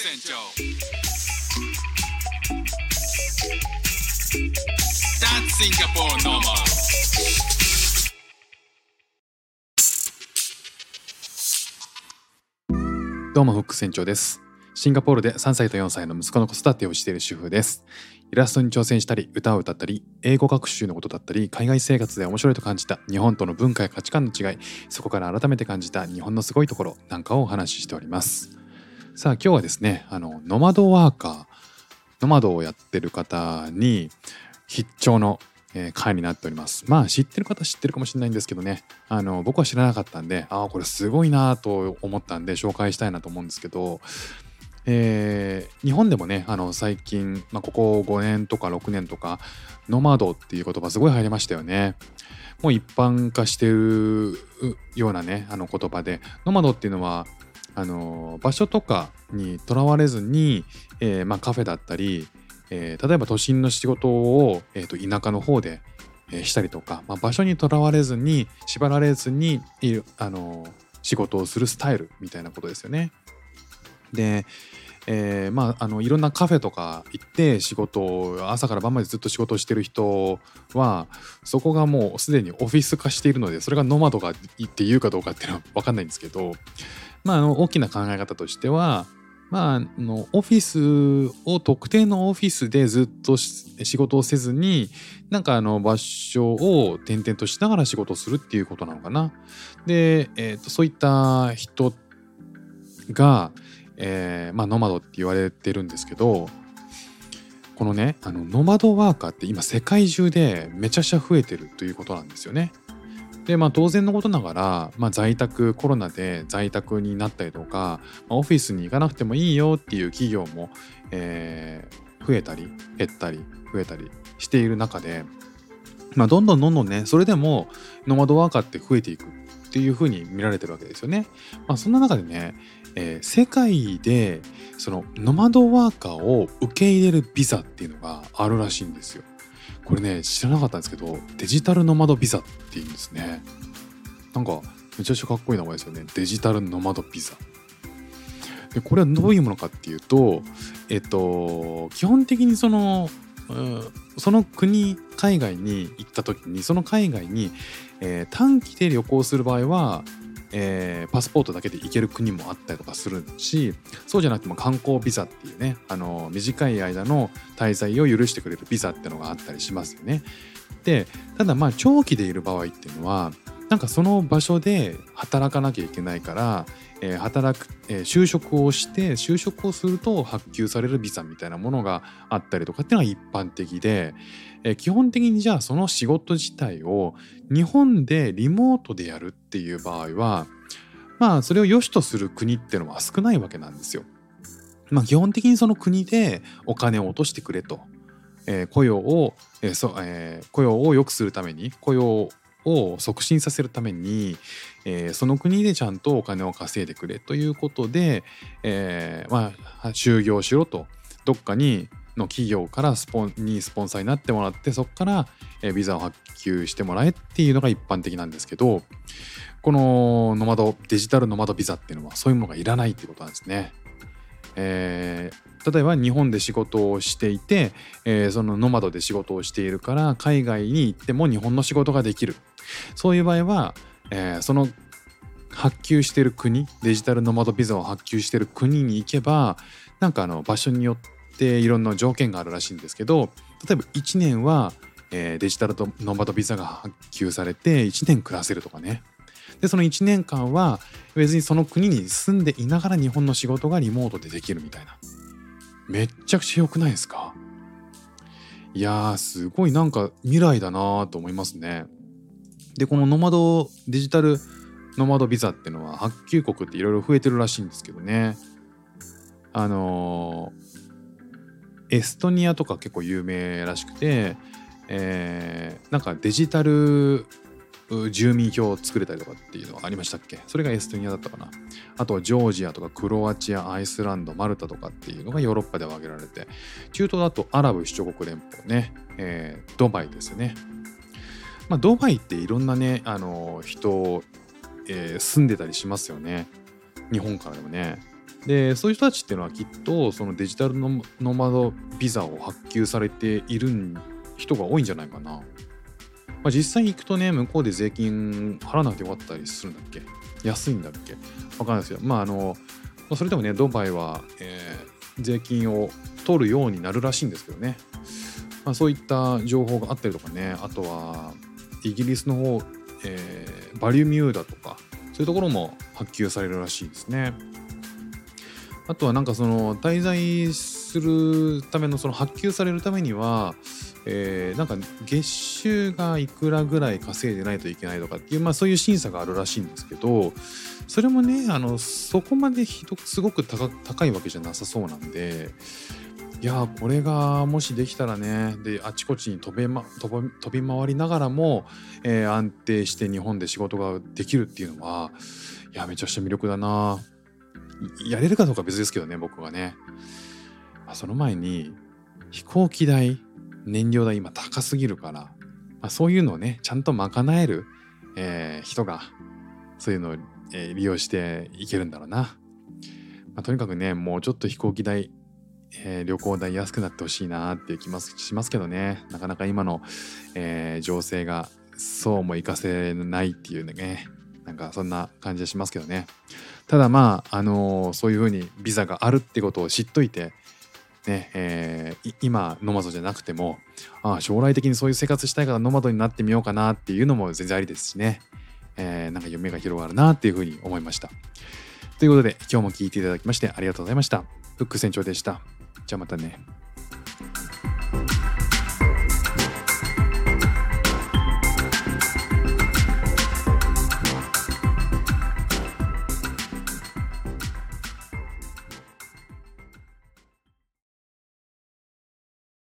船長 That's Singapore normal. どうもフック船長です。シンガポールで3歳と4歳の息子の子育てをしている主婦です。イラストに挑戦したり歌を歌ったり英語学習のことだったり海外生活で面白いと感じた日本との文化や価値観の違いそこから改めて感じた日本のすごいところなんかをお話ししております。さあ今日はですねあのノマドワーカーノマドをやってる方に必聴のえー回になっております。まあ知ってる方知ってるかもしれないんですけどねあの僕は知らなかったんでああこれすごいなと思ったんで紹介したいなと思うんですけど、えー日本でもねあの最近、まあ、ここ5年とか6年とかノマドっていう言葉すごい入りましたよね。もう一般化してるようなねあの言葉でノマドっていうのはあの場所とかにとらわれずに、えーまあ、カフェだったり、えー例えば都心の仕事を、えーと田舎の方で、えしたりとか、まあ、場所にとらわれずに縛られずにあの仕事をするスタイルみたいなことですよね。で、えーまああのいろんなカフェとか行って仕事を朝から晩までずっと仕事をしてる人はそこがもうすでにオフィス化しているのでそれがノマドがいって言うかどうかっていうのは分かんないんですけど、まあ、あの大きな考え方としてはまあ、あのオフィスを特定のオフィスでずっと仕事をせずになんかあの場所を転々としながら仕事をするっていうことなのかな。で、えーとそういった人が、えーまあ、ノマドって言われてるんですけどこのねあのノマドワーカーって今世界中でめちゃくちゃ増えてるということなんですよね。でまあ当然のことながら、まあ、在宅コロナで在宅になったりとか、まあオフィスに行かなくてもいいよっていう企業も、えー増えたり減ったり増えたりしている中で、まあ、どんどんどんどんねそれでもノマドワーカーって増えていくっていうふうに見られてるわけですよね。まあ、そんな中でね、えー世界でそのノマドワーカーを受け入れるビザっていうのがあるらしいんですよ。これね知らなかったんですけどデジタルノマドビザっていうんですね。なんかめちゃくちゃかっこいい名前ですよね。デジタルノマドビザ。でこれはどういうものかっていうと、えっと、基本的にその、うんその国海外に行った時にその海外に、えー短期で旅行する場合は、えーパスポートだけで行ける国もあったりとかするしそうじゃなくても観光ビザっていうねあの短い間の滞在を許してくれるビザってのがあったりしますよね。でただまあ長期でいる場合っていうのはなんかその場所で働かなきゃいけないから、えー働く、えー就職をして就職をすると発給されるビザみたいなものがあったりとかっていうのが一般的で、えー基本的にじゃあその仕事自体を日本でリモートでやるっていう場合はまあそれを良しとする国っていうのは少ないわけなんですよ。まあ基本的にその国でお金を落としてくれと、えー雇用を、えーそえー雇用を良くするために雇用を促進させるために、えーその国でちゃんとお金を稼いでくれということで、えーまあ就業しろとどっかにの企業からスポンにスポンサーになってもらってそこから、ビザを発給してもらえっていうのが一般的なんですけどこのノマドデジタルノマドビザっていうのはそういうものがいらないってことなんですね。えー例えば日本で仕事をしていて、えーそのノマドで仕事をしているから海外に行っても日本の仕事ができる。そういう場合は、えーその発給してる国デジタルノマドビザを発給してる国に行けばなんかあの場所によっていろんな条件があるらしいんですけど例えば1年は、えーデジタルノマドビザが発給されて1年暮らせるとかね。でその1年間は別にその国に住んでいながら日本の仕事がリモートでできるみたいな。めっちゃくちゃ良くないですか？いやーすごいなんか未来だなーと思いますね。でこのノマドデジタルノマドビザっていうのは発給国っていろいろ増えてるらしいんですけどね。あのーエストニアとか結構有名らしくて、えーなんかデジタル住民票を作れたりとかっていうのはありましたっけ？それがエストニアだったかな。あとはジョージアとかクロアチアアイスランドマルタとかっていうのがヨーロッパでは挙げられて中東だとアラブ首長国連邦ね、えードバイですよね。まあドバイっていろんなねあの人、えー住んでたりしますよね。日本からでもね。でそういう人たちっていうのはきっとそのデジタルノマドビザを発給されている人が多いんじゃないかな。まあ、実際に行くとね向こうで税金払わなくてよかったりするんだっけ？安いんだっけ？わかんないですよ。まああのそれでもねドバイは、えー、税金を取るようになるらしいんですけどね。まあ、そういった情報があったりとかねあとはイギリスの方、えー、バリュミューダとかそういうところも発給されるらしいですね。あとはなんかその滞在するためのその発給されるためには、えー、なんか月収がいくらぐらい稼いでないといけないとかっていう、まあ、そういう審査があるらしいんですけどそれもねあのそこまでひどすごく高いわけじゃなさそうなんでいやこれがもしできたらねであちこちに飛び,、ま、飛び飛び回りながらも、えー、安定して日本で仕事ができるっていうのはいやめちゃくちゃ魅力だな。やれるかどうか別ですけどね僕はね、まあ、その前に飛行機代燃料代今高すぎるから、まあ、そういうのをねちゃんと賄える、えー、人がそういうのを、えー、利用していけるんだろうな、まあ、とにかくねもうちょっと飛行機代えー、旅行代安くなってほしいなっていう気もしますけどね。なかなか今の、えー、情勢がそうもいかせないっていうね。なんかそんな感じがしますけどね。ただまあ、あのー、そういうふうにビザがあるってことを知っといてねえー、今ノマドじゃなくてもああ将来的にそういう生活したいからノマドになってみようかなっていうのも全然ありですしね、えー、なんか夢が広がるなっていうふうに思いました。ということで今日も聴いていただきましてありがとうございました。フック船長でした。じゃあまたね。